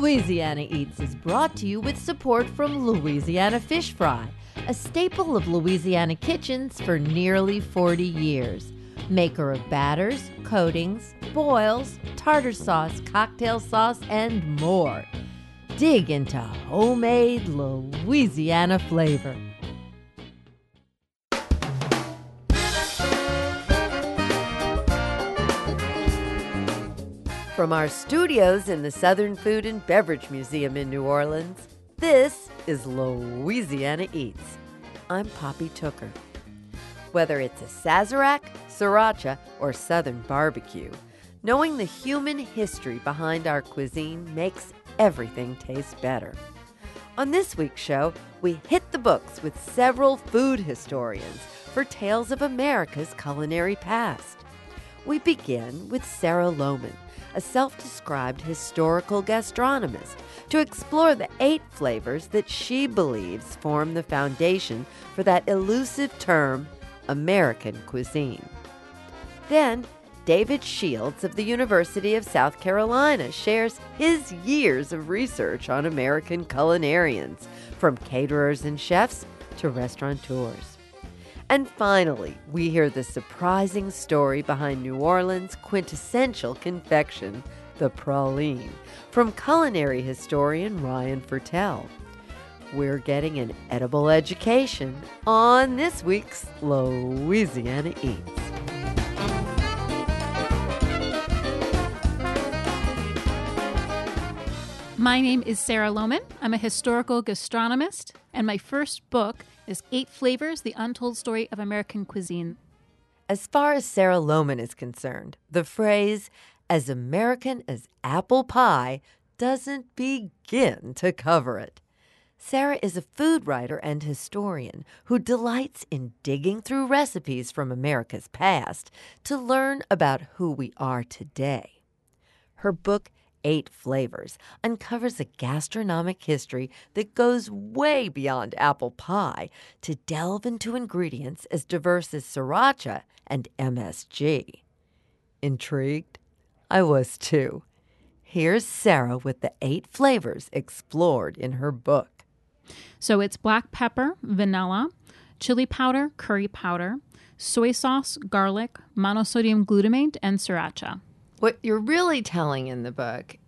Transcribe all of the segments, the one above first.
Louisiana Eats is brought to you with support from Louisiana Fish Fry, a staple of Louisiana kitchens for nearly 40 years. Maker of batters, coatings, boils, tartar sauce, cocktail sauce, and more. Dig into homemade Louisiana flavor. From our studios in the Southern Food and Beverage Museum in New Orleans, this is Louisiana Eats. I'm Poppy Tooker. Whether it's a Sazerac, Sriracha, or Southern barbecue, knowing the human history behind our cuisine makes everything taste better. On this week's show, we hit the books with several food historians for tales of America's culinary past. We begin with Sarah Lohman a self described historical gastronomist, to explore the eight flavors that she believes form the foundation for that elusive term, American cuisine. Then, David Shields of the University of South Carolina shares his years of research on American culinarians, from caterers and chefs to restaurateurs. And finally, we hear the surprising story behind New Orleans' quintessential confection, the praline, from culinary historian Rien Fertel. We're getting an edible education on this week's Louisiana Eats. My name is Sarah Lohman. I'm a historical gastronomist, and my first book is Eight Flavors The Untold Story of American Cuisine. As far as Sarah Lohman is concerned, the phrase, as American as apple pie, doesn't begin to cover it. Sarah is a food writer and historian who delights in digging through recipes from America's past to learn about who we are today. Her book, Eight Flavors uncovers a gastronomic history that goes way beyond apple pie to delve into ingredients as diverse as sriracha and MSG. Intrigued? I was too. Here's Sarah with the eight flavors explored in her book. So it's black pepper, vanilla, chili powder, curry powder, soy sauce, garlic, monosodium glutamate, and sriracha. What you're really telling in the book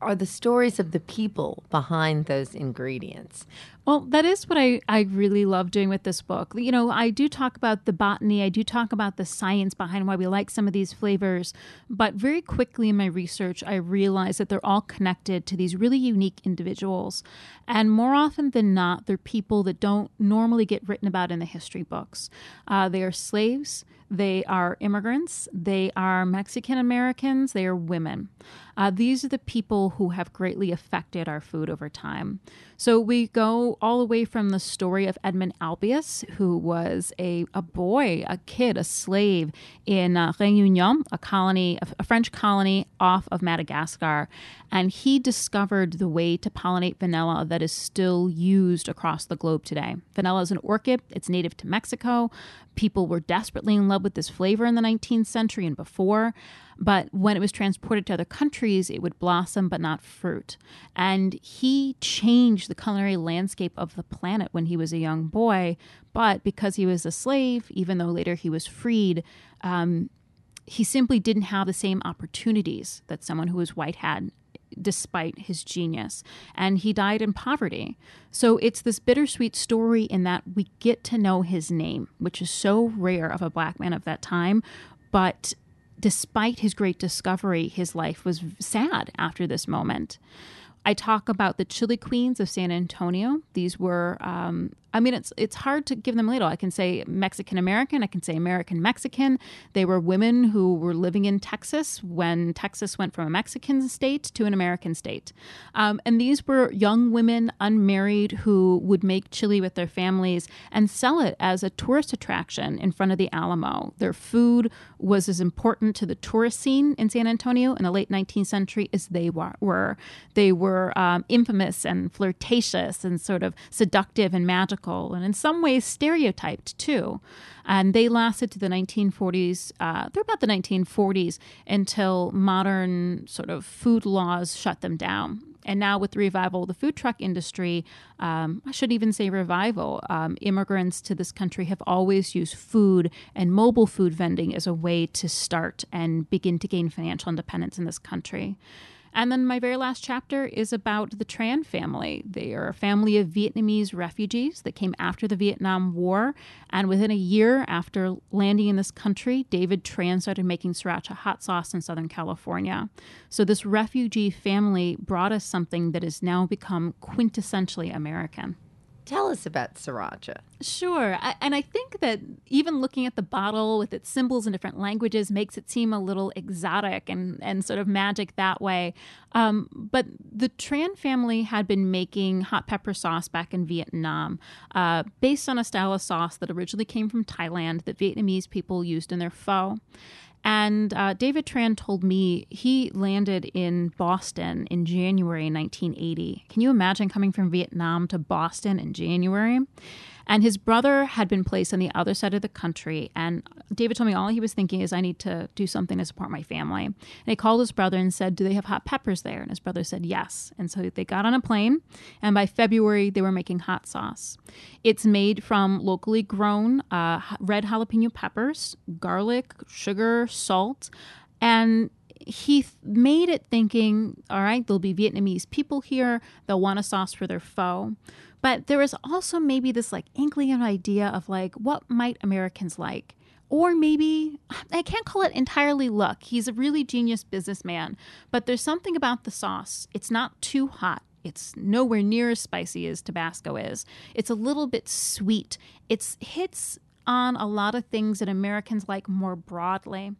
are the stories of the people behind those ingredients. Well, that is what I, I really love doing with this book. You know, I do talk about the botany, I do talk about the science behind why we like some of these flavors, but very quickly in my research, I realized that they're all connected to these really unique individuals. And more often than not, they're people that don't normally get written about in the history books. Uh, they are slaves, they are immigrants, they are Mexican Americans, they are women. Uh, these are the people who have greatly affected our food over time. So we go all the way from the story of Edmond Albius, who was a, a boy, a kid, a slave in uh, Réunion, a colony, a French colony off of Madagascar. And he discovered the way to pollinate vanilla that is still used across the globe today. Vanilla is an orchid, it's native to Mexico. People were desperately in love with this flavor in the 19th century and before. But when it was transported to other countries, it would blossom but not fruit. And he changed the culinary landscape of the planet when he was a young boy. But because he was a slave, even though later he was freed, um, he simply didn't have the same opportunities that someone who was white had despite his genius. And he died in poverty. So it's this bittersweet story in that we get to know his name, which is so rare of a black man of that time. But despite his great discovery, his life was sad after this moment. I talk about the chili queens of San Antonio. These were um, I mean, it's it's hard to give them a label. I can say Mexican American. I can say American Mexican. They were women who were living in Texas when Texas went from a Mexican state to an American state, um, and these were young women, unmarried, who would make chili with their families and sell it as a tourist attraction in front of the Alamo. Their food was as important to the tourist scene in San Antonio in the late 19th century as they were. They were um, infamous and flirtatious and sort of seductive and magical and in some ways stereotyped too. And they lasted to the 1940s, uh, about the 1940s until modern sort of food laws shut them down. And now, with the revival of the food truck industry, um, I should even say revival, um, immigrants to this country have always used food and mobile food vending as a way to start and begin to gain financial independence in this country. And then my very last chapter is about the Tran family. They are a family of Vietnamese refugees that came after the Vietnam War. And within a year after landing in this country, David Tran started making sriracha hot sauce in Southern California. So this refugee family brought us something that has now become quintessentially American. Tell us about sriracha. Sure. I, and I think that even looking at the bottle with its symbols in different languages makes it seem a little exotic and, and sort of magic that way. Um, but the Tran family had been making hot pepper sauce back in Vietnam uh, based on a style of sauce that originally came from Thailand that Vietnamese people used in their pho. And uh, David Tran told me he landed in Boston in January 1980. Can you imagine coming from Vietnam to Boston in January? And his brother had been placed on the other side of the country. And David told me all he was thinking is, I need to do something to support my family. And he called his brother and said, Do they have hot peppers there? And his brother said, Yes. And so they got on a plane. And by February, they were making hot sauce. It's made from locally grown uh, red jalapeno peppers, garlic, sugar, salt. And he made it thinking, all right, there'll be Vietnamese people here. They'll want a sauce for their pho. But there was also maybe this like inkling of idea of like, what might Americans like? Or maybe, I can't call it entirely luck. He's a really genius businessman. But there's something about the sauce. It's not too hot. It's nowhere near as spicy as Tabasco is. It's a little bit sweet. It hits on a lot of things that Americans like more broadly.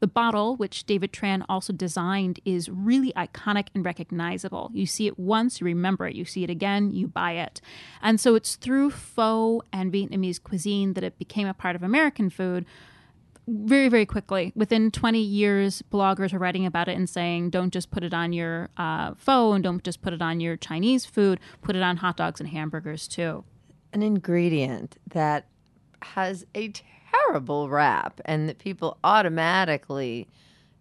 The bottle, which David Tran also designed, is really iconic and recognizable. You see it once, you remember it. You see it again, you buy it. And so it's through pho and Vietnamese cuisine that it became a part of American food very very quickly within 20 years bloggers are writing about it and saying don't just put it on your uh, pho and don't just put it on your chinese food put it on hot dogs and hamburgers too an ingredient that has a terrible rap and that people automatically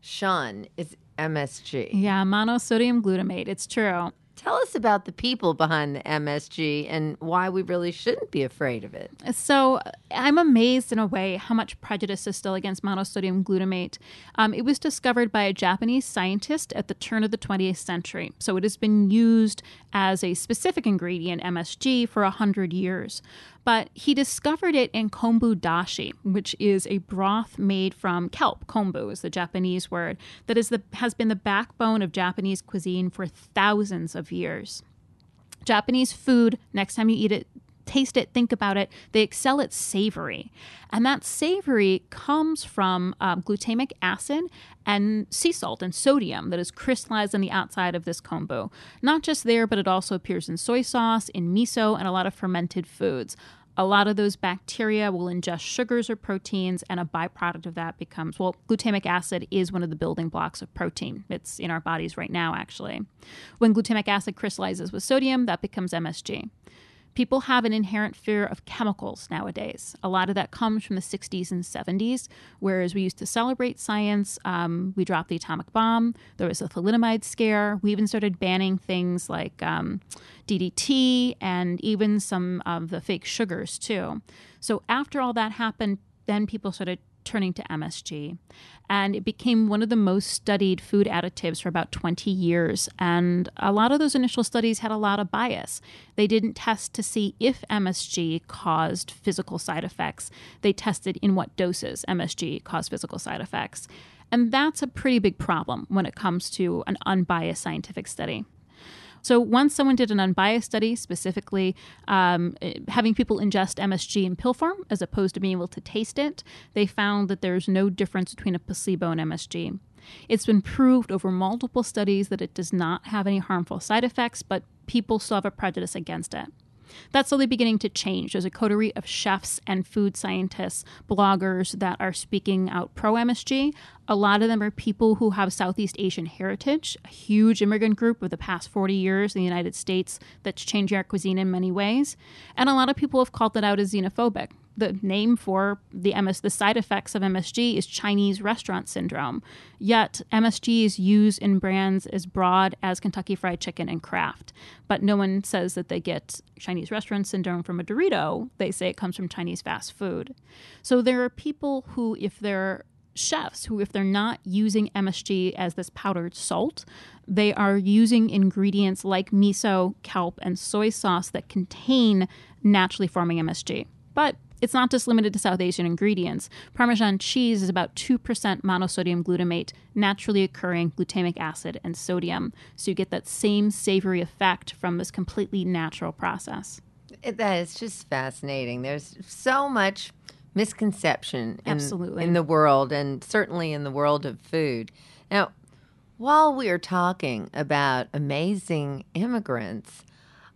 shun is MSG. Yeah, monosodium glutamate. It's true. Tell us about the people behind the MSG and why we really shouldn't be afraid of it. So, I'm amazed in a way how much prejudice is still against monosodium glutamate. Um, it was discovered by a Japanese scientist at the turn of the 20th century. So, it has been used as a specific ingredient, MSG, for 100 years but he discovered it in kombu dashi, which is a broth made from kelp. Kombu is the Japanese word that is the has been the backbone of Japanese cuisine for thousands of years. Japanese food, next time you eat it, taste it, think about it, they excel at savory. And that savory comes from um, glutamic acid and sea salt and sodium that is crystallized on the outside of this kombu. Not just there, but it also appears in soy sauce, in miso, and a lot of fermented foods. A lot of those bacteria will ingest sugars or proteins, and a byproduct of that becomes well, glutamic acid is one of the building blocks of protein. It's in our bodies right now, actually. When glutamic acid crystallizes with sodium, that becomes MSG people have an inherent fear of chemicals nowadays. A lot of that comes from the 60s and 70s, whereas we used to celebrate science. Um, we dropped the atomic bomb. There was a thalidomide scare. We even started banning things like um, DDT and even some of the fake sugars, too. So after all that happened, then people started turning to MSG. And it became one of the most studied food additives for about 20 years. And a lot of those initial studies had a lot of bias. They didn't test to see if MSG caused physical side effects, they tested in what doses MSG caused physical side effects. And that's a pretty big problem when it comes to an unbiased scientific study. So once someone did an unbiased study, specifically um, having people ingest MSG in pill form as opposed to being able to taste it, they found that there's no difference between a placebo and MSG. It's been proved over multiple studies that it does not have any harmful side effects, but people still have a prejudice against it. That's slowly beginning to change. There's a coterie of chefs and food scientists, bloggers that are speaking out pro MSG. A lot of them are people who have Southeast Asian heritage, a huge immigrant group of the past 40 years in the United States that's changed our cuisine in many ways. And a lot of people have called it out as xenophobic the name for the MS, the side effects of MSG is Chinese restaurant syndrome. Yet MSG is used in brands as broad as Kentucky Fried Chicken and Kraft. But no one says that they get Chinese restaurant syndrome from a Dorito. They say it comes from Chinese fast food. So there are people who, if they're chefs who, if they're not using MSG as this powdered salt, they are using ingredients like miso, kelp, and soy sauce that contain naturally forming MSG. But it's not just limited to South Asian ingredients. Parmesan cheese is about 2% monosodium glutamate, naturally occurring glutamic acid and sodium. So you get that same savory effect from this completely natural process. That is just fascinating. There's so much misconception in, Absolutely. in the world and certainly in the world of food. Now, while we are talking about amazing immigrants,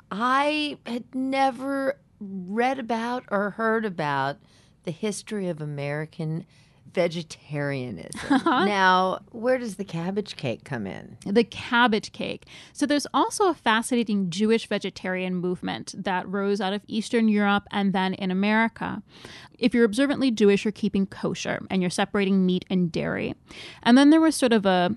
I had never read about or heard about the history of American vegetarianism. Uh-huh. now, where does the cabbage cake come in? The cabbage cake. So, there's also a fascinating Jewish vegetarian movement that rose out of Eastern Europe and then in America. If you're observantly Jewish, you're keeping kosher and you're separating meat and dairy. And then there was sort of a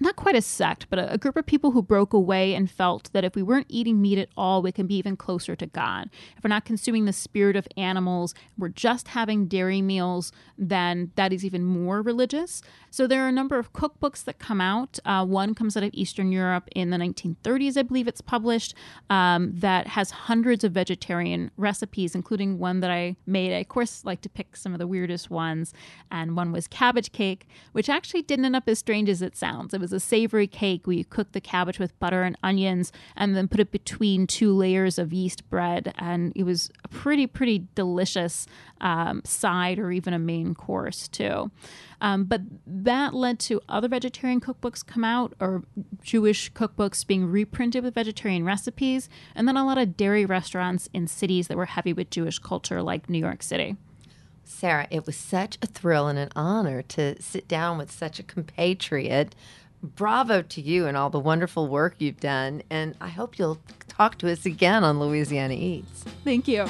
not quite a sect, but a, a, group of people who broke away and felt that if we weren't eating meat at all, we can be even closer to God. If we're not consuming the spirit of animals, we're just having dairy meals, then that is even more religious. So there are a number of cookbooks that come out. Uh, one comes out of Eastern Europe in the 1930s, I believe it's published, um, that has hundreds of vegetarian recipes, including one that I made. I, of course, like to pick some of the weirdest ones. And one was cabbage cake, which actually didn't end up as strange as it sounds. It was a savory cake where you cook the cabbage with butter and onions and then put it between two layers of yeast bread. And it was a pretty, pretty delicious um, side or even a main course, too. Um, but that led to other vegetarian cookbooks come out or Jewish cookbooks being reprinted with vegetarian recipes, and then a lot of dairy restaurants in cities that were heavy with Jewish culture, like New York City. Sarah, it was such a thrill and an honor to sit down with such a compatriot. Bravo to you and all the wonderful work you've done. And I hope you'll talk to us again on Louisiana Eats. Thank you.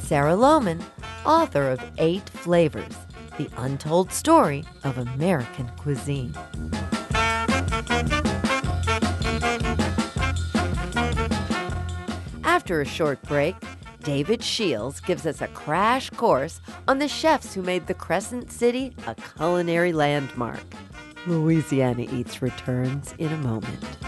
Sarah Lohman, author of Eight Flavors The Untold Story of American Cuisine. After a short break, David Shields gives us a crash course on the chefs who made the Crescent City a culinary landmark. Louisiana Eats returns in a moment.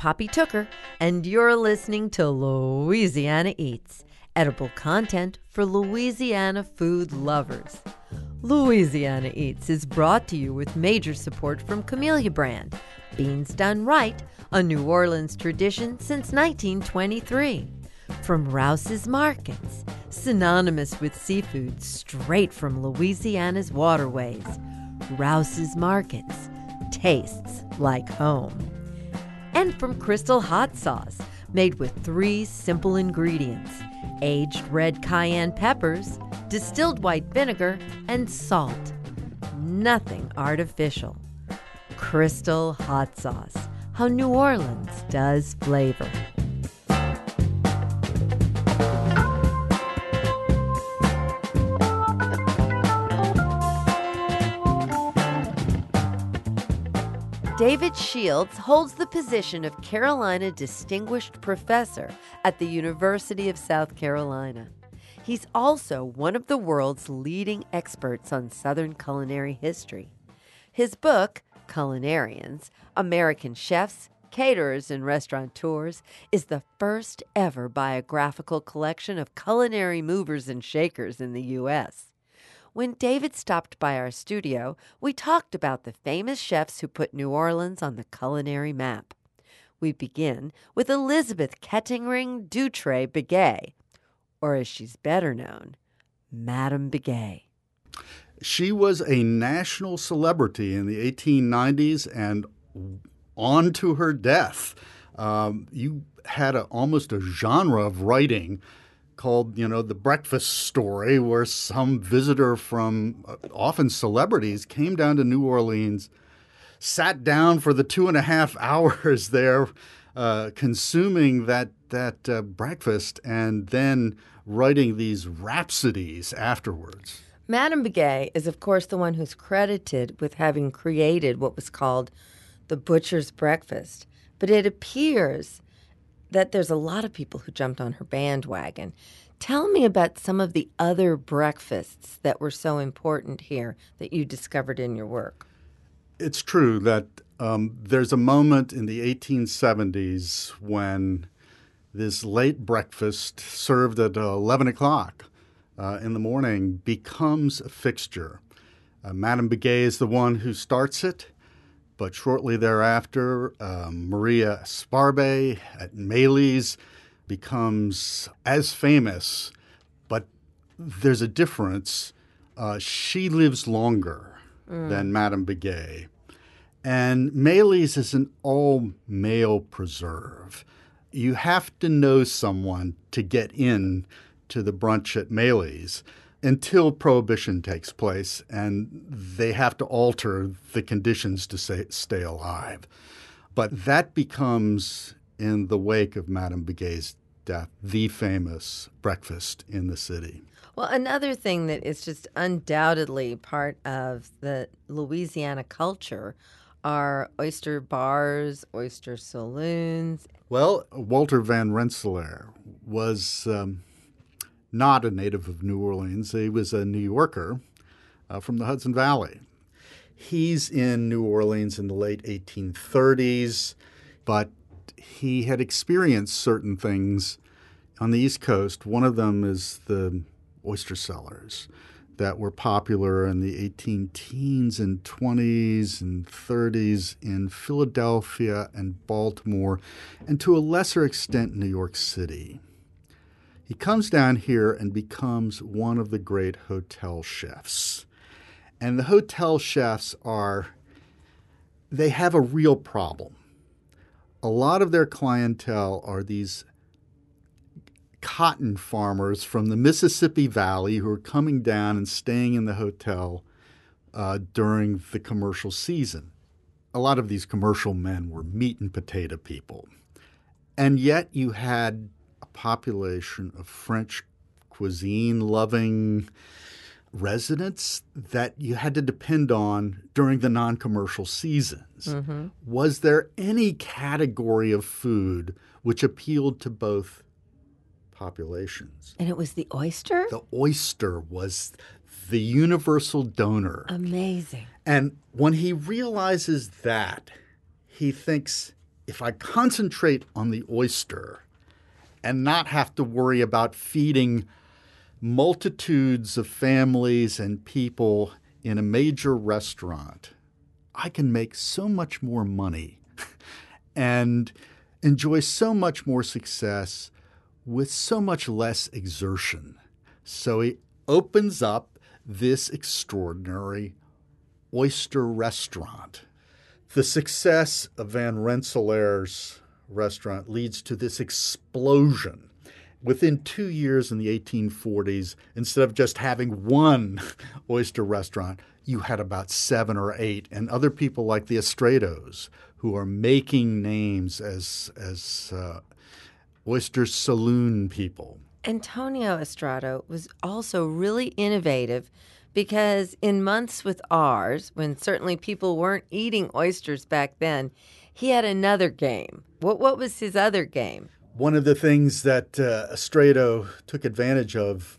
Poppy Tooker, and you're listening to Louisiana Eats, edible content for Louisiana food lovers. Louisiana Eats is brought to you with major support from Camellia Brand, beans done right, a New Orleans tradition since 1923. From Rouse's Markets, synonymous with seafood straight from Louisiana's waterways. Rouse's Markets tastes like home and from Crystal Hot Sauce, made with three simple ingredients aged red cayenne peppers, distilled white vinegar, and salt. Nothing artificial. Crystal Hot Sauce, how New Orleans does flavor. David Shields holds the position of Carolina Distinguished Professor at the University of South Carolina. He's also one of the world's leading experts on Southern culinary history. His book, Culinarians American Chefs, Caterers, and Restaurateurs, is the first ever biographical collection of culinary movers and shakers in the U.S. When David stopped by our studio, we talked about the famous chefs who put New Orleans on the culinary map. We begin with Elizabeth Kettenring Dutreuil Begué, or as she's better known, Madame Begué. She was a national celebrity in the 1890s and on to her death. Um, you had a, almost a genre of writing called, you know, the breakfast story, where some visitor from uh, often celebrities came down to New Orleans, sat down for the two and a half hours there, uh, consuming that that uh, breakfast, and then writing these rhapsodies afterwards. Madame Begué is, of course, the one who's credited with having created what was called the butcher's breakfast. But it appears that there's a lot of people who jumped on her bandwagon. Tell me about some of the other breakfasts that were so important here that you discovered in your work. It's true that um, there's a moment in the 1870s when this late breakfast served at 11 o'clock uh, in the morning becomes a fixture. Uh, Madame Begué is the one who starts it, but shortly thereafter, um, Maria Sparbe at Maylie's becomes as famous, but there's a difference. Uh, she lives longer mm. than Madame Begué. And Maylie's is an all male preserve. You have to know someone to get in to the brunch at Maylie's until prohibition takes place and they have to alter the conditions to say, stay alive. But that becomes, in the wake of Madame Begué's death, the famous breakfast in the city. Well, another thing that is just undoubtedly part of the Louisiana culture are oyster bars, oyster saloons. Well, Walter Van Rensselaer was um, not a native of New Orleans. He was a New Yorker uh, from the Hudson Valley. He's in New Orleans in the late 1830s, but he had experienced certain things on the East Coast. One of them is the oyster cellars that were popular in the 18 teens and 20s and 30s in Philadelphia and Baltimore, and to a lesser extent, New York City. He comes down here and becomes one of the great hotel chefs. And the hotel chefs are, they have a real problem. A lot of their clientele are these cotton farmers from the Mississippi Valley who are coming down and staying in the hotel uh, during the commercial season. A lot of these commercial men were meat and potato people. And yet you had population of French cuisine loving residents that you had to depend on during the non commercial seasons. Mm-hmm. Was there any category of food which appealed to both populations? And it was the oyster? The oyster was the universal donor. Amazing. And when he realizes that, he thinks if I concentrate on the oyster, and not have to worry about feeding multitudes of families and people in a major restaurant, I can make so much more money and enjoy so much more success with so much less exertion. So he opens up this extraordinary oyster restaurant. The success of Van Rensselaer's restaurant leads to this explosion. Within two years in the 1840s, instead of just having one oyster restaurant, you had about seven or eight, and other people like the Estrados, who are making names as as uh, oyster saloon people. Antonio Estrado was also really innovative because in months with ours, when certainly people weren't eating oysters back then, he had another game. What what was his other game? One of the things that uh, Estrado took advantage of,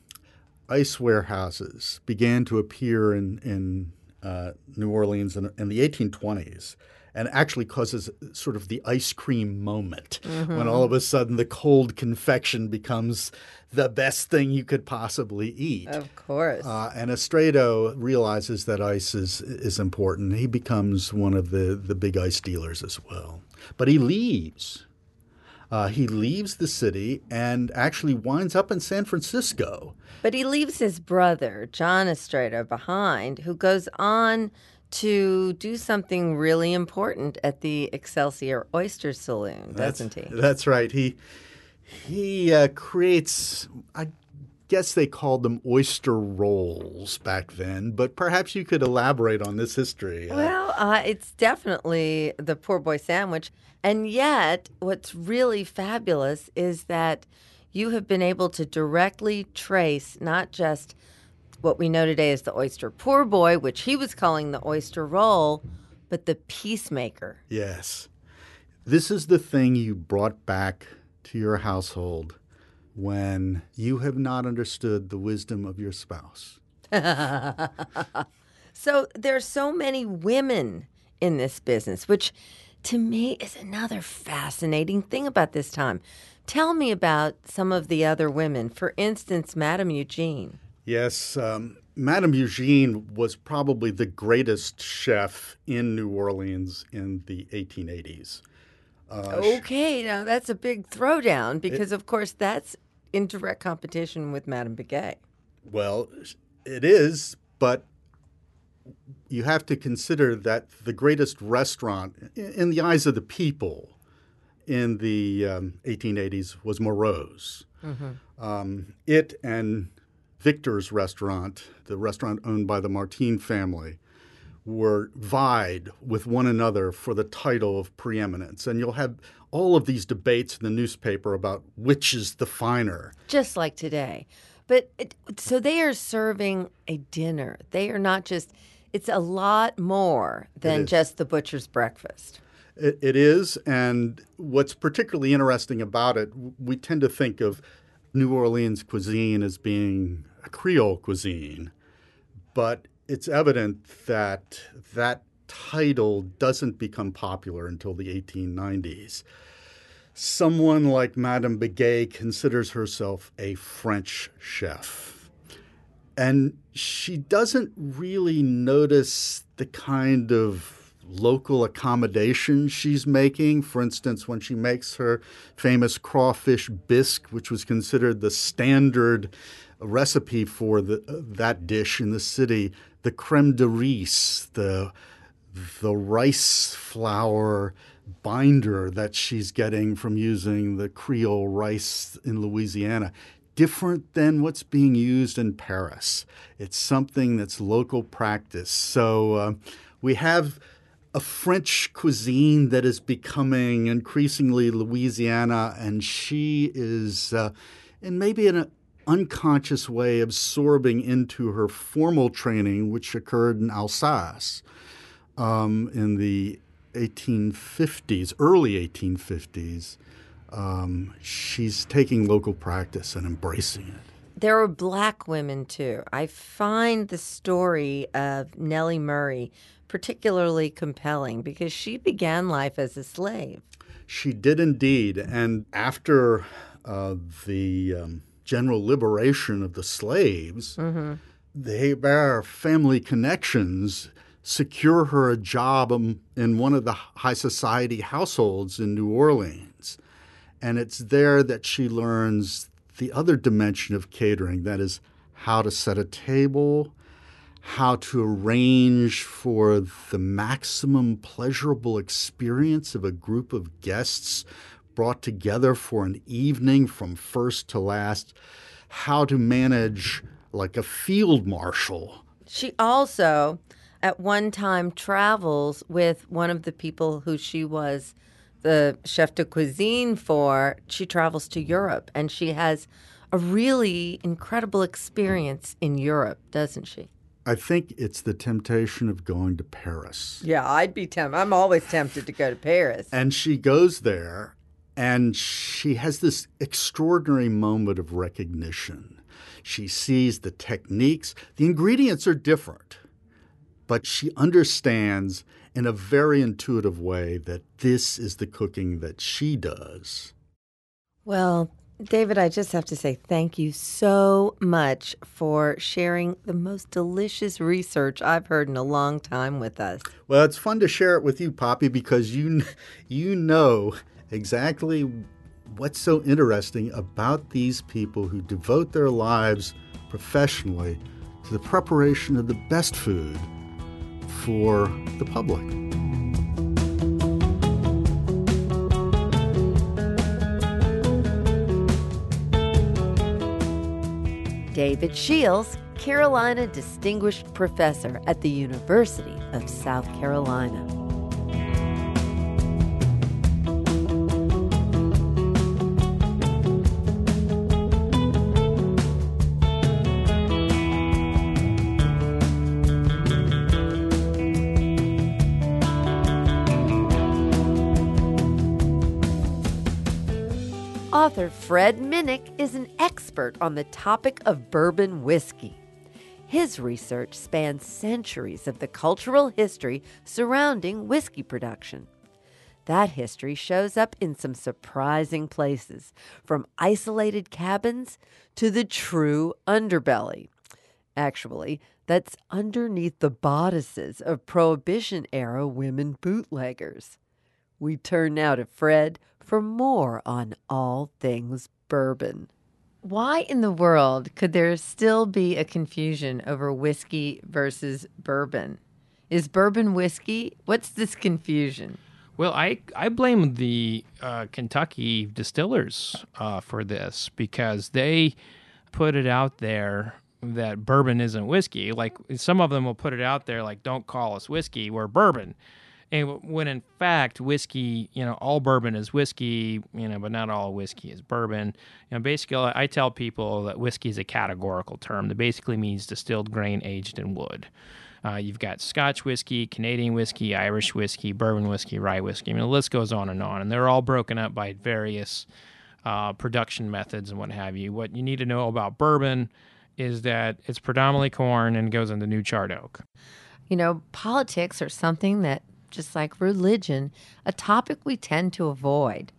ice warehouses began to appear in in uh, New Orleans in, in the 1820s and actually causes sort of the ice cream moment mm-hmm. when all of a sudden the cold confection becomes the best thing you could possibly eat. Of course. Uh, and Estrado realizes that ice is is important. He becomes one of the the big ice dealers as well. But he leaves. Uh, he leaves the city and actually winds up in San Francisco. But he leaves his brother, John Estrada, behind, who goes on to do something really important at the Excelsior Oyster Saloon, doesn't that's, he? That's right. He he uh, creates. I guess they called them oyster rolls back then, but perhaps you could elaborate on this history. Uh, well, uh, it's definitely the poor boy sandwich, and yet what's really fabulous is that you have been able to directly trace not just what we know today as the oyster poor boy, which he was calling the oyster roll, but the peacemaker. Yes. This is the thing you brought back to your household when you have not understood the wisdom of your spouse. so there's so many women in this business, which to me is another fascinating thing about this time. Tell me about some of the other women. For instance, Madame Eugene. Yes, um, Madame Eugene was probably the greatest chef in New Orleans in the 1880s. Uh, okay, now that's a big throwdown because, it, of course, that's in direct competition with Madame Begué. Well, it is, but you have to consider that the greatest restaurant in the eyes of the people in the um, 1880s was Moreau's. Mm-hmm. Um, it and Victor's restaurant, the restaurant owned by the Martine family, were vied with one another for the title of preeminence. And you'll have all of these debates in the newspaper about which is the finer. Just like today. But it, so they are serving a dinner. They are not just, it's a lot more than just the butcher's breakfast. It, it is. And what's particularly interesting about it, we tend to think of New Orleans cuisine as being Creole cuisine, but it's evident that that title doesn't become popular until the 1890s. Someone like Madame Begué considers herself a French chef. And she doesn't really notice the kind of local accommodation she's making. For instance, when she makes her famous crawfish bisque, which was considered the standard recipe for the, that dish in the city, the creme de riz, the the rice flour binder that she's getting from using the Creole rice in Louisiana. Different than what's being used in Paris. It's something that's local practice. So uh, we have a French cuisine that is becoming increasingly Louisiana, and she is, uh, and maybe in a unconscious way absorbing into her formal training, which occurred in Alsace um, in the 1850s, early 1850s. Um, she's taking local practice and embracing it. There are black women too. I find the story of Nellie Murray particularly compelling because she began life as a slave. She did indeed. And after uh, the um, general liberation of the slaves, mm-hmm. the Hebert family connections secure her a job in one of the high society households in New Orleans. And it's there that she learns the other dimension of catering that is, how to set a table, how to arrange for the maximum pleasurable experience of a group of guests brought together for an evening from first to last, how to manage like a field marshal. She also, at one time, travels with one of the people who she was the chef de cuisine for. She travels to Europe and she has a really incredible experience in Europe, doesn't she? I think it's the temptation of going to Paris. Yeah, I'd be tempted. I'm always tempted to go to Paris. And she goes there and she has this extraordinary moment of recognition. She sees the techniques, the ingredients are different, but she understands in a very intuitive way that this is the cooking that she does. Well, David, I just have to say thank you so much for sharing the most delicious research I've heard in a long time with us. Well, it's fun to share it with you, Poppy, because you you know exactly what's so interesting about these people who devote their lives professionally to the preparation of the best food for the public. David Shields, Carolina Distinguished Professor at the University of South Carolina. Fred Minnick is an expert on the topic of bourbon whiskey. His research spans centuries of the cultural history surrounding whiskey production. That history shows up in some surprising places, from isolated cabins to the true underbelly. Actually, that's underneath the bodices of Prohibition era women bootleggers. We turn now to Fred for more on all things bourbon. Why in the world could there still be a confusion over whiskey versus bourbon? Is bourbon whiskey? What's this confusion? Well, I, I blame the uh, Kentucky distillers uh, for this because they put it out there that bourbon isn't whiskey. Like some of them will put it out there like, don't call us whiskey, we're bourbon. And when in fact, whiskey, you know, all bourbon is whiskey, you know, but not all whiskey is bourbon. You know, basically, I tell people that whiskey is a categorical term that basically means distilled grain aged in wood. Uh, you've got Scotch whiskey, Canadian whiskey, Irish whiskey, bourbon whiskey, rye whiskey. I mean, the list goes on and on, and they're all broken up by various uh, production methods and what have you. What you need to know about bourbon is that it's predominantly corn and goes into new charred oak. You know, politics are something that just like religion, a topic we tend to avoid.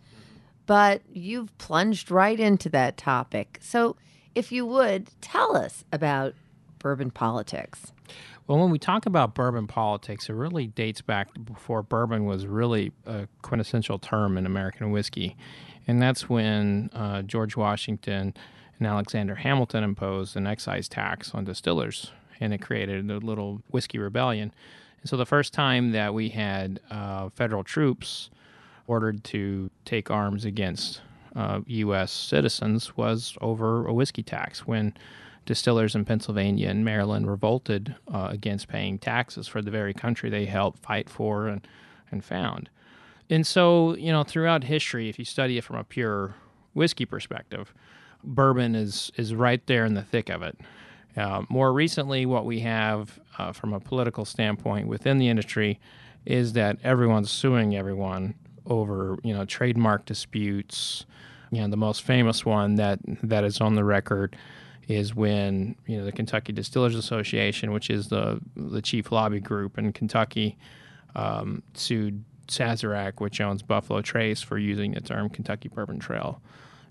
But you've plunged right into that topic. So, if you would, tell us about bourbon politics. Well, when we talk about bourbon politics, it really dates back to before bourbon was really a quintessential term in American whiskey. And that's when uh, George Washington and Alexander Hamilton imposed an excise tax on distillers, and it created a little whiskey rebellion. So the first time that we had uh, federal troops ordered to take arms against uh, U.S. citizens was over a whiskey tax when distillers in Pennsylvania and Maryland revolted uh, against paying taxes for the very country they helped fight for and, and found. And so, you know, throughout history, if you study it from a pure whiskey perspective, bourbon is is right there in the thick of it. Uh, more recently, what we have uh, from a political standpoint within the industry is that everyone's suing everyone over you know trademark disputes. You know, the most famous one that that is on the record is when you know the Kentucky Distillers Association, which is the the chief lobby group in Kentucky, um, sued Sazerac, which owns Buffalo Trace, for using the term Kentucky Bourbon Trail,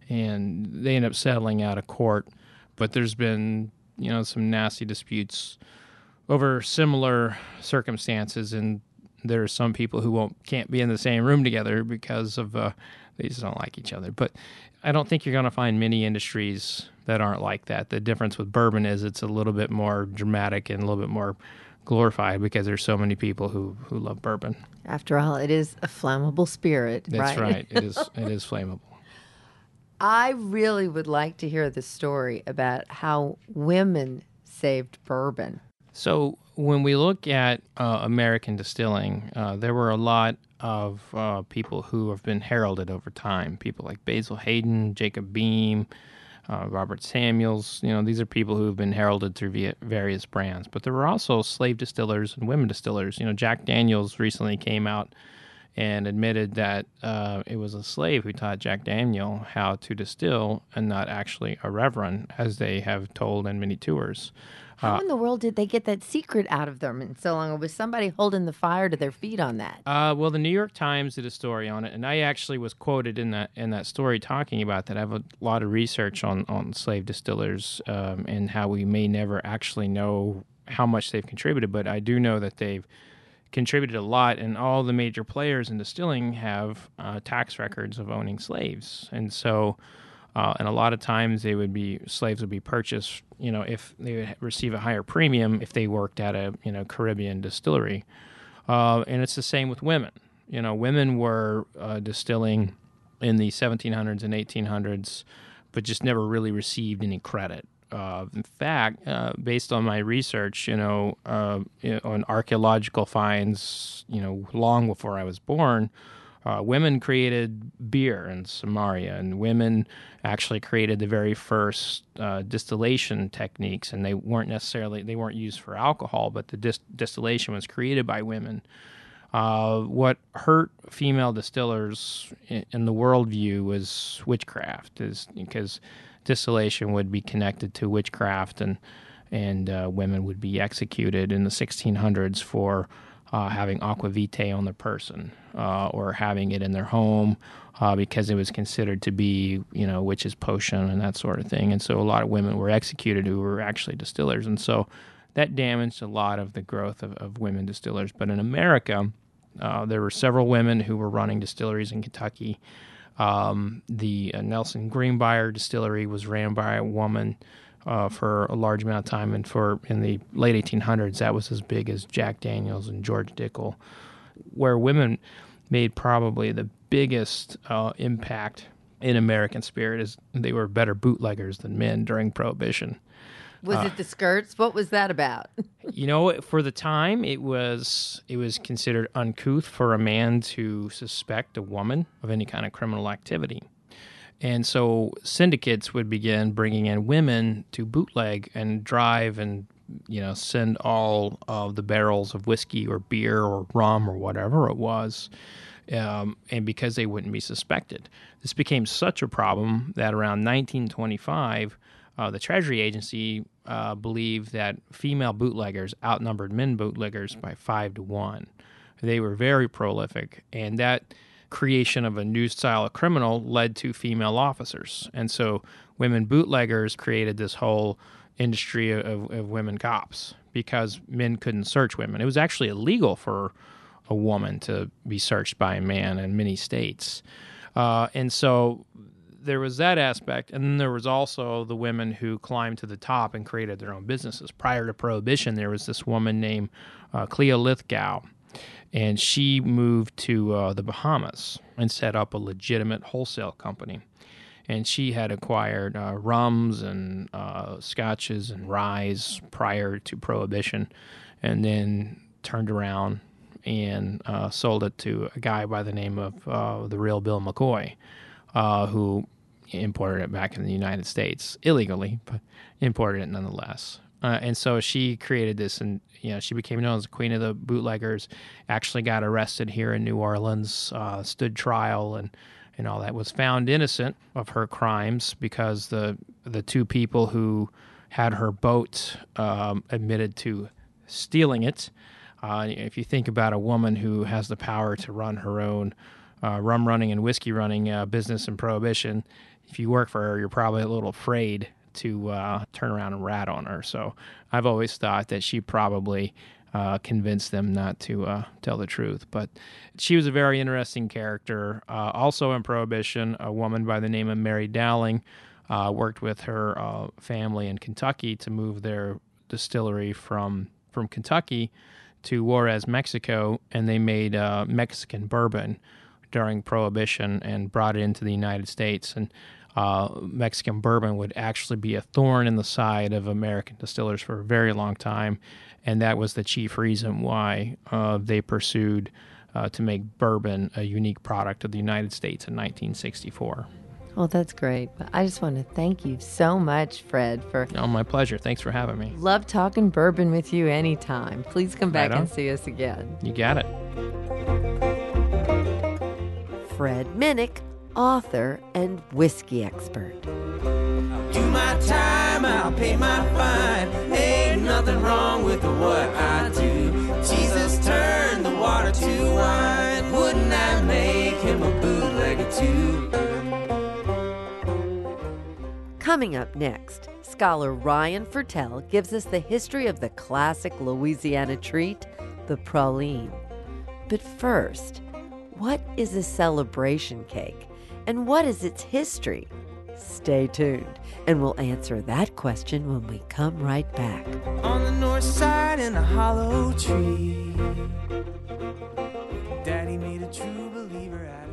and they end up settling out of court. But there's been you know some nasty disputes over similar circumstances, and there are some people who won't can't be in the same room together because of uh, they just don't like each other. But I don't think you're going to find many industries that aren't like that. The difference with bourbon is it's a little bit more dramatic and a little bit more glorified because there's so many people who who love bourbon. After all, it is a flammable spirit. That's right. right. It is. It is flammable. I really would like to hear the story about how women saved bourbon. So, when we look at uh, American distilling, uh, there were a lot of uh, people who have been heralded over time. People like Basil Hayden, Jacob Beam, uh, Robert Samuels. You know, these are people who have been heralded through various brands. But there were also slave distillers and women distillers. You know, Jack Daniels recently came out and admitted that uh, it was a slave who taught Jack Daniel how to distill and not actually a reverend, as they have told in many tours. How uh, in the world did they get that secret out of them in so long? Or was somebody holding the fire to their feet on that? Uh, well, the New York Times did a story on it, and I actually was quoted in that in that story talking about that. I have a lot of research on on slave distillers um, and how we may never actually know how much they've contributed, but I do know that they've contributed a lot, and all the major players in distilling have uh, tax records of owning slaves, and so. Uh, and a lot of times they would be slaves would be purchased, you know, if they would receive a higher premium if they worked at a you know Caribbean distillery, uh, and it's the same with women. You know, women were uh, distilling in the 1700s and 1800s, but just never really received any credit. Uh, in fact, uh, based on my research, you know, uh, on archaeological finds, you know, long before I was born, uh, women created beer in Sumeria, and women actually created the very first uh, distillation techniques. And they weren't necessarily they weren't used for alcohol, but the dis- distillation was created by women. Uh, what hurt female distillers in, in the worldview was witchcraft, is because distillation would be connected to witchcraft, and and uh, women would be executed in the 1600s for uh, having aquavitae on their person uh, or having it in their home uh, because it was considered to be, you know, witch's potion and that sort of thing. And so a lot of women were executed who were actually distillers. And so that damaged a lot of the growth of, of women distillers. But in America, uh, there were several women who were running distilleries in Kentucky. Um, the uh, Nelson Greenbrier distillery was ran by a woman uh, for a large amount of time, and for in the late 1800s, that was as big as Jack Daniels and George Dickel, where women made probably the biggest uh, impact in American spirit is they were better bootleggers than men during Prohibition. Was uh, it the skirts? What was that about? you know, for the time, it was it was considered uncouth for a man to suspect a woman of any kind of criminal activity. And so syndicates would begin bringing in women to bootleg and drive and you know send all of the barrels of whiskey or beer or rum or whatever it was, um, and because they wouldn't be suspected, this became such a problem that around 1925, uh, the Treasury Agency uh, believed that female bootleggers outnumbered men bootleggers by five to one. They were very prolific, and that creation of a new style of criminal led to female officers. And so women bootleggers created this whole industry of, of women cops because men couldn't search women. It was actually illegal for a woman to be searched by a man in many states. Uh, and so there was that aspect. And then there was also the women who climbed to the top and created their own businesses. Prior to Prohibition, there was this woman named uh, Cleo Lythgoe and she moved to uh, the Bahamas and set up a legitimate wholesale company. And she had acquired uh, rums and uh, scotches and ryes prior to Prohibition, and then turned around and uh, sold it to a guy by the name of uh, the real Bill McCoy, uh, who imported it back in the United States illegally, but imported it nonetheless. Uh, and so she created this, and you know she became known as the queen of the bootleggers. Actually, got arrested here in New Orleans, uh, stood trial, and and all that. Was found innocent of her crimes because the the two people who had her boat um, admitted to stealing it. Uh, if you think about a woman who has the power to run her own uh, rum running and whiskey running uh, business and prohibition, if you work for her, you're probably a little afraid to uh, turn around and rat on her. So I've always thought that she probably uh, convinced them not to uh, tell the truth. But she was a very interesting character. Uh, also in Prohibition, a woman by the name of Mary Dowling uh, worked with her uh, family in Kentucky to move their distillery from from Kentucky to Juarez, Mexico, and they made Mexican bourbon during Prohibition and brought it into the United States. And uh, Mexican bourbon would actually be a thorn in the side of American distillers for a very long time, and that was the chief reason why uh, they pursued uh, to make bourbon a unique product of the United States in 1964. Well, that's great. I just want to thank you so much, Fred, for. Oh, my pleasure. Thanks for having me. Love talking bourbon with you anytime. Please come back right and see us again. You got it. Fred Minnick author, and whiskey expert. Do my time, I'll pay my fine. Ain't nothing wrong with what I do. Jesus turned the water to wine. Wouldn't I make him a bootlegger too? Coming up next, scholar Rien Fertel gives us the history of the classic Louisiana treat, the praline. But first, what is a celebration cake and what is its history? Stay tuned, and we'll answer that question when we come right back. On the north side in a hollow tree. Daddy made a true believer out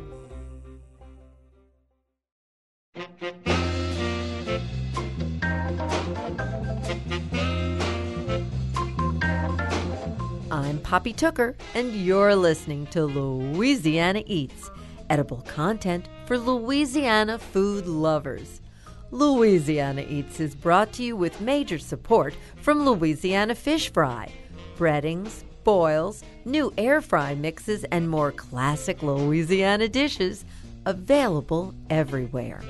of me. I'm Poppy Tooker, and you're listening to Louisiana Eats, edible content for Louisiana food lovers. Louisiana Eats is brought to you with major support from Louisiana Fish Fry, breadings, boils, new air fry mixes, and more classic Louisiana dishes available everywhere.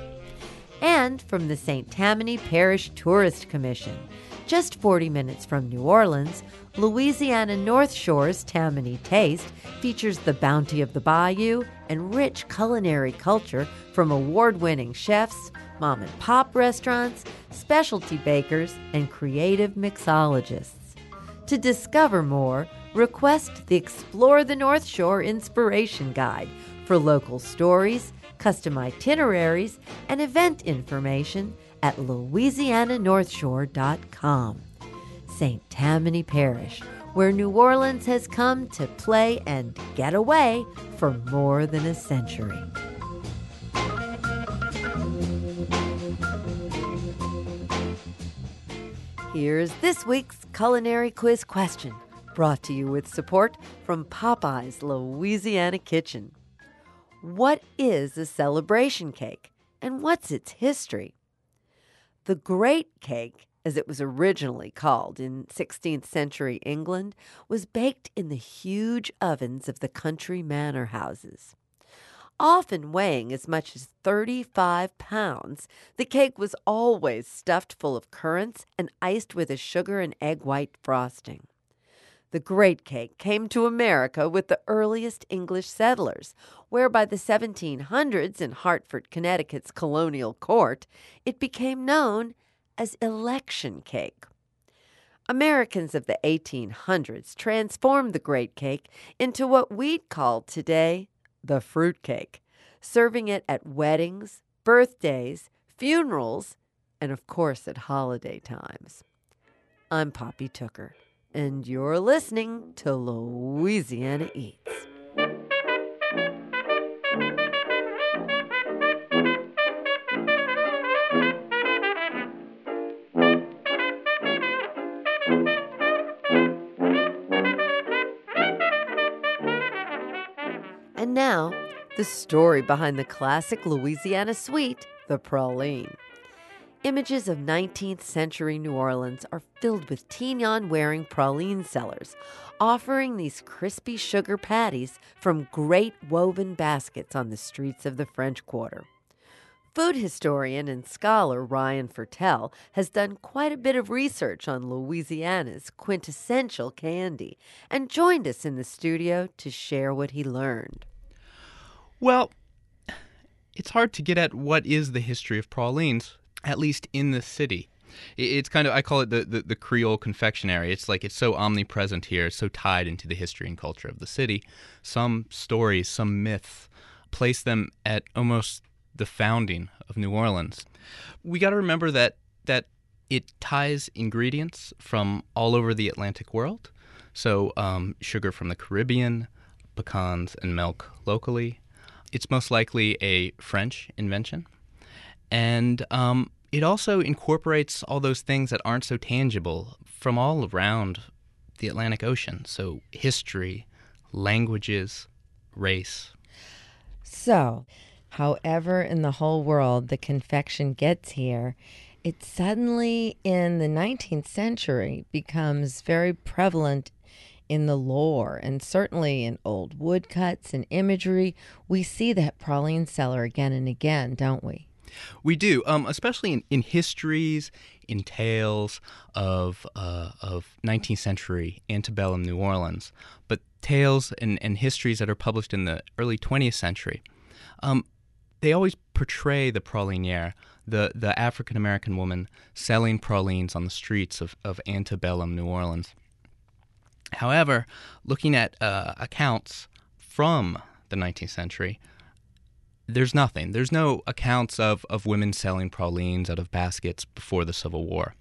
And from the St. Tammany Parish Tourist Commission. Just 40 minutes from New Orleans, Louisiana North Shore's Tammany Taste features the bounty of the bayou and rich culinary culture from award winning chefs, mom and pop restaurants, specialty bakers, and creative mixologists. To discover more, request the Explore the North Shore Inspiration Guide for local stories, custom itineraries, and event information at louisiananorthshore.com. St. Tammany Parish, where New Orleans has come to play and get away for more than a century. Here's this week's culinary quiz question, brought to you with support from Popeye's Louisiana Kitchen. What is a celebration cake and what's its history? The Great Cake, as it was originally called in 16th century England, was baked in the huge ovens of the country manor houses. Often weighing as much as 35 pounds, the cake was always stuffed full of currants and iced with a sugar and egg white frosting. The great cake came to America with the earliest English settlers, where by the 1700s in Hartford, Connecticut's colonial court, it became known as election cake. Americans of the 1800s transformed the great cake into what we'd call today the fruit cake, serving it at weddings, birthdays, funerals, and of course at holiday times. I'm Poppy Tooker, and you're listening to Louisiana Eats. And now, the story behind the classic Louisiana sweet, the praline. Images of 19th century New Orleans are filled with tignon wearing praline sellers, offering these crispy sugar patties from great woven baskets on the streets of the French Quarter. Food historian and scholar Rien Fertel has done quite a bit of research on Louisiana's quintessential candy and joined us in the studio to share what he learned. Well, it's hard to get at what is the history of pralines, at least in the city. It's kind of I call it the, the, the Creole confectionery. It's like it's so omnipresent here, it's so tied into the history and culture of the city. Some stories, some myths, place them at almost the founding of New Orleans. We got to remember that that it ties ingredients from all over the Atlantic world. So um, sugar from the Caribbean, pecans and milk locally. It's most likely a French invention. And um, it also incorporates all those things that aren't so tangible from all around the Atlantic Ocean. So history, languages, race. So, however, in the whole world the confection gets here, it suddenly in the 19th century becomes very prevalent in the lore and certainly in old woodcuts and imagery. We see that praline seller again and again, don't we? We do, um, especially in, in histories, in tales of uh, of 19th century antebellum New Orleans, but tales and, and histories that are published in the early 20th century. Um, they always portray the praliniere, the, the African American woman selling pralines on the streets of, of antebellum New Orleans. However, looking at uh, accounts from the 19th century, there's nothing. There's no accounts of, of women selling pralines out of baskets before the Civil War.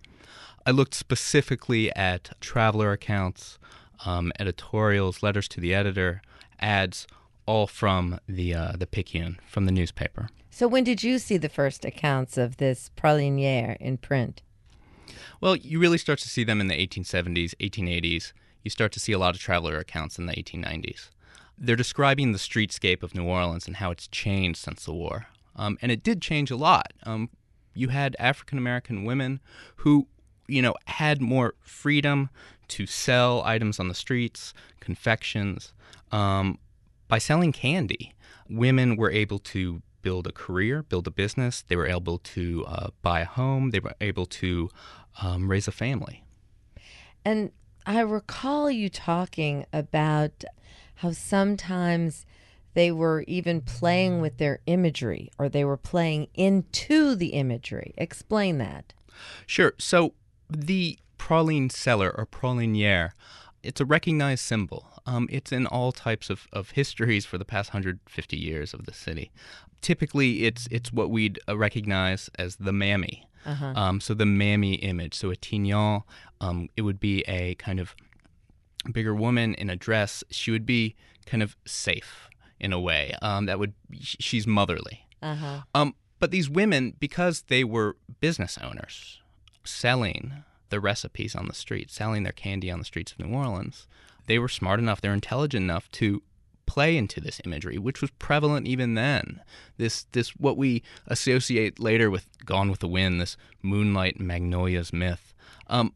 I looked specifically at traveler accounts, um, editorials, letters to the editor, ads, all from the uh, the Picayune, from the newspaper. So when did you see the first accounts of this praliniere in print? Well, you really start to see them in the 1870s, 1880s. You start to see a lot of traveler accounts in the 1890s. They're describing the streetscape of New Orleans and how it's changed since the war. Um, and it did change a lot. Um, you had African American women who, you know, had more freedom to sell items on the streets, confections. Um, by selling candy, women were able to build a career, build a business. They were able to uh, buy a home. They were able to um, raise a family. And I recall you talking about how sometimes they were even playing with their imagery or they were playing into the imagery. Explain that. Sure. So the praline seller or praliniere, it's a recognized symbol. Um, it's in all types of, of histories for the past 150 years of the city. Typically, it's it's what we'd uh, recognize as the mammy. Uh-huh. Um, so the mammy image. So a tignon, um, it would be a kind of bigger woman in a dress. She would be kind of safe in a way. Um, that would she's motherly. Uh-huh. Um, but these women, because they were business owners, selling the recipes on the street, selling their candy on the streets of New Orleans, they were smart enough, they're intelligent enough to play into this imagery, which was prevalent even then. This this what we associate later with Gone with the Wind, this moonlight magnolias myth. Um,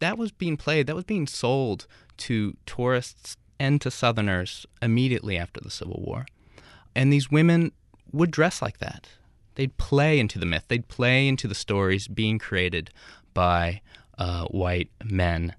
that was being played, that was being sold to tourists and to Southerners immediately after the Civil War. And these women would dress like that. They'd play into the myth, they'd play into the stories being created by uh, white men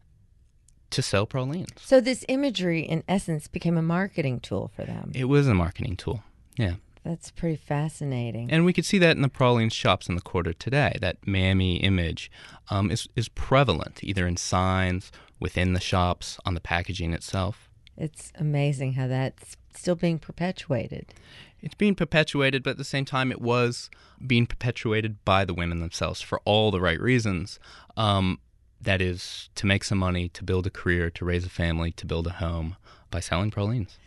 to sell pralines. So this imagery, in essence, became a marketing tool for them. It was a marketing tool. Yeah. That's pretty fascinating. And we could see that in the praline shops in the quarter today. That mammy image um, is, is prevalent either in signs, within the shops, on the packaging itself. It's amazing how that's still being perpetuated. It's being perpetuated, but at the same time, it was being perpetuated by the women themselves for all the right reasons. Um, that is, to make some money, to build a career, to raise a family, to build a home by selling pralines.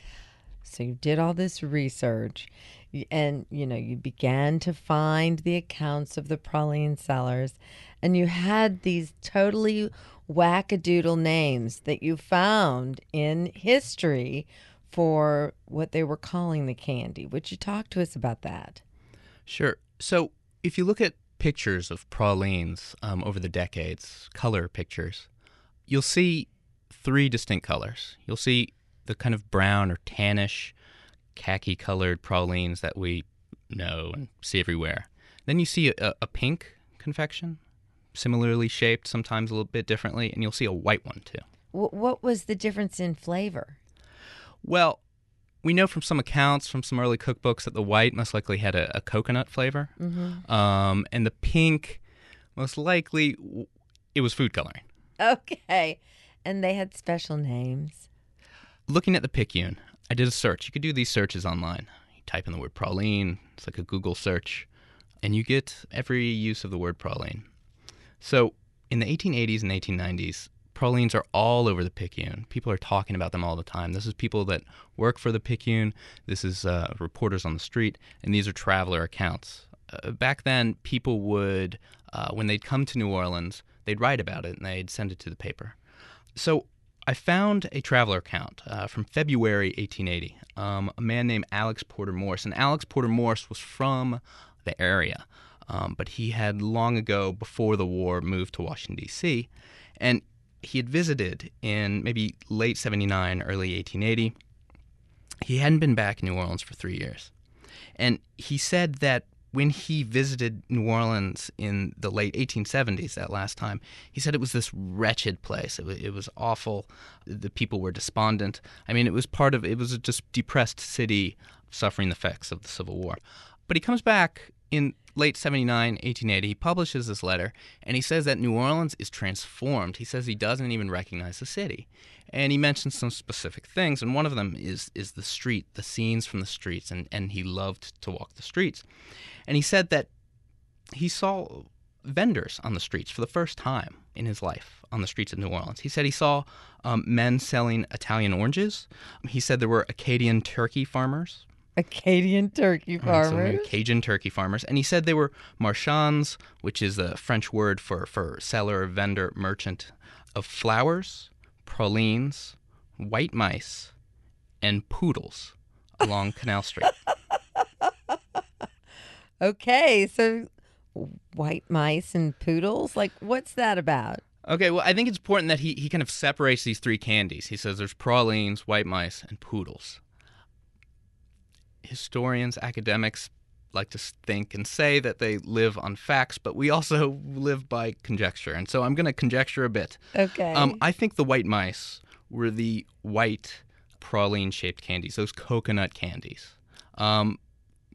So you did all this research and you know you began to find the accounts of the praline sellers and you had these totally wackadoodle names that you found in history for what they were calling the candy. Would you talk to us about that? Sure. So if you look at pictures of pralines um, over the decades, color pictures, you'll see three distinct colors. You'll see the kind of brown or tannish, khaki colored pralines that we know and see everywhere. Then you see a, a pink confection, similarly shaped, sometimes a little bit differently, and you'll see a white one too. What was the difference in flavor? Well, we know from some accounts from some early cookbooks that the white most likely had a, a coconut flavor, um, and the pink most likely it was food coloring. Okay. And they had special names. Looking at the Picayune, I did a search. You could do these searches online. You type in the word praline. It's like a Google search, and you get every use of the word praline. So in the 1880s and 1890s, pralines are all over the Picayune. People are talking about them all the time. This is people that work for the Picayune. This is uh, reporters on the street, and these are traveler accounts. Uh, back then, people would, uh, when they'd come to New Orleans, they'd write about it and they'd send it to the paper. So I found a traveler account uh, from February 1880. Um, a man named Alex Porter Morse, and Alex Porter Morse was from the area, um, but he had long ago, before the war, moved to Washington D.C. and he had visited in maybe late 79, early 1880. He hadn't been back in New Orleans for three years. And he said that when he visited New Orleans in the late 1870s, that last time, he said it was this wretched place. It was, it was awful. The people were despondent. I mean, it was part of, it was a just depressed city suffering the effects of the Civil War. But he comes back in late 79, 1880, he publishes this letter and he says that New Orleans is transformed. He says he doesn't even recognize the city. And he mentions some specific things, and one of them is is the street, the scenes from the streets, and, and he loved to walk the streets. And he said that he saw vendors on the streets for the first time in his life on the streets of New Orleans. He said he saw um, men selling Italian oranges. He said there were Acadian turkey farmers. Acadian turkey Right, so farmers. Cajun turkey farmers. And he said they were marchands, which is a French word for, for seller, vendor, merchant of flowers, pralines, white mice, and poodles along Canal Street. okay, so white mice and poodles. Like, what's that about? Okay, well, I think it's important that he, he kind of separates these three candies. He says there's pralines, white mice, and poodles. Historians, academics like to think and say that they live on facts, but we also live by conjecture. And so I'm going to conjecture a bit. Okay. Um, I think the white mice were the white praline shaped candies, those coconut candies. Um,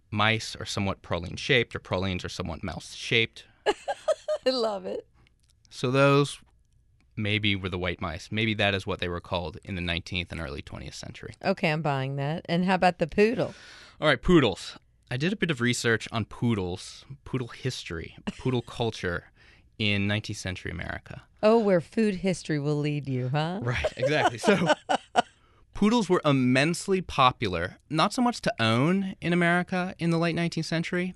mice are somewhat praline shaped, or pralines are somewhat mouse shaped. I love it. So those maybe were the white mice. Maybe that is what they were called in the 19th and early 20th century. Okay, I'm buying that. And how about the poodle? All right, poodles. I did a bit of research on poodles, poodle history, poodle culture in 19th century America. Oh, where food history will lead you, huh? Right, exactly. So poodles were immensely popular, not so much to own in America in the late 19th century,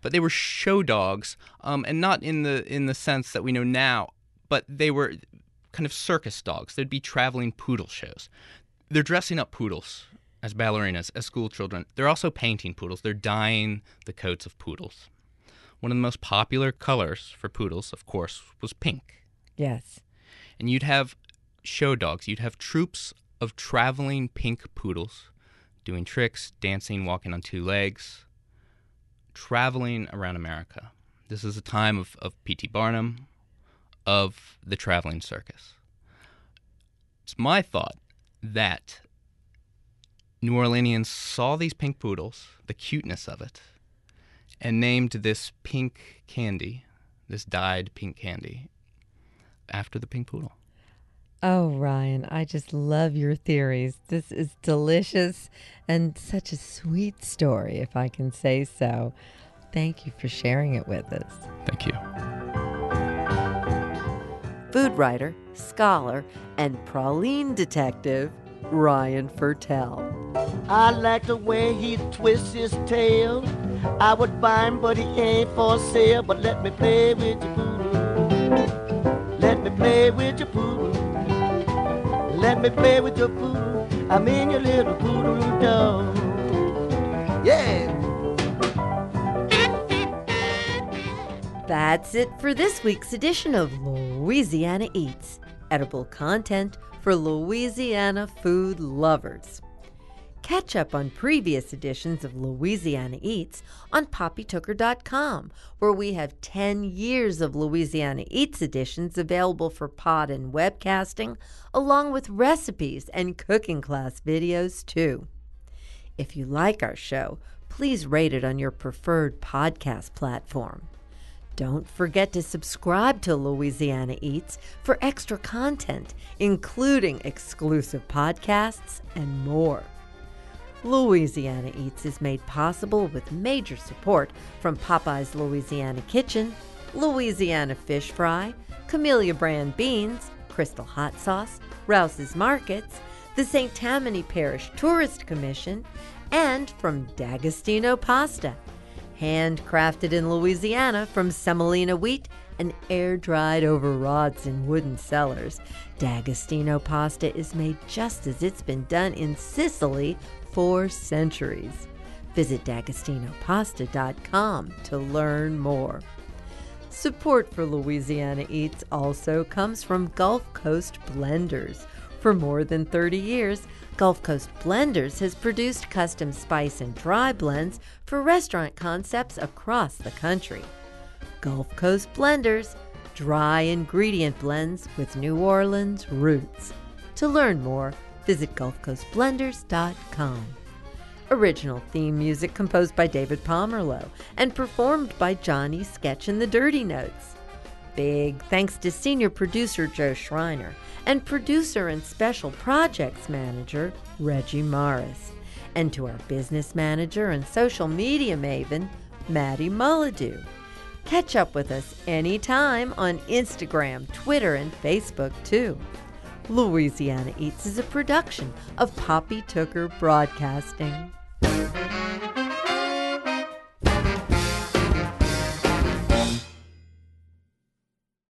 but they were show dogs, um, and not in the in the sense that we know now, but they were kind of circus dogs. There'd be traveling poodle shows. They're dressing up poodles as ballerinas, as school children. They're also painting poodles. They're dyeing the coats of poodles. One of the most popular colors for poodles, of course, was pink Yes. and you'd have show dogs. You'd have troops of traveling pink poodles doing tricks, dancing, walking on two legs, traveling around America. This is a time of, of P.T. Barnum, of the traveling circus. It's my thought that New Orleanians saw these pink poodles, the cuteness of it, and named this pink candy, this dyed pink candy, after the pink poodle. Oh, Rien, I just love your theories. This is delicious and such a sweet story, if I can say so. Thank you for sharing it with us. Thank you. Food writer, scholar, and praline detective, Rien Fertel. I like the way he twists his tail. I would buy him, but he ain't for sale. But let me play with your poodle. Let me play with your poodle. Let me play with your poodle. I mean your little poodle dog. Yeah. That's it for this week's edition of Louisiana Eats, edible content for Louisiana food lovers. Catch up on previous editions of Louisiana Eats on poppytooker.com, where we have 10 years of Louisiana Eats editions available for pod and webcasting, along with recipes and cooking class videos, too. If you like our show, please rate it on your preferred podcast platform. Don't forget to subscribe to Louisiana Eats for extra content, including exclusive podcasts and more. Louisiana Eats is made possible with major support from Popeye's Louisiana Kitchen, Louisiana Fish Fry, Camellia Brand Beans, Crystal Hot Sauce, Rouse's Markets, the St. Tammany Parish Tourist Commission, and from D'Agostino Pasta. Handcrafted in Louisiana from semolina wheat and air dried over rods in wooden cellars, D'Agostino pasta is made just as it's been done in Sicily for centuries. Visit d'agostinopasta.com to learn more. Support for Louisiana Eats also comes from Gulf Coast Blenders. For more than 30 years, Gulf Coast Blenders has produced custom spice and dry blends for restaurant concepts across the country. Gulf Coast Blenders, dry ingredient blends with New Orleans roots. To learn more, visit GulfCoastBlenders.com. Original theme music composed by David Pomerleau and performed by Johnny Sketch and the Dirty Notes. Big thanks to senior producer Joe Schreiner and producer and special projects manager Reggie Morris, and to our business manager and social media maven Maddie Mullidew. Catch up with us anytime on Instagram, Twitter, and Facebook too. Louisiana Eats is a production of Poppy Tooker Broadcasting.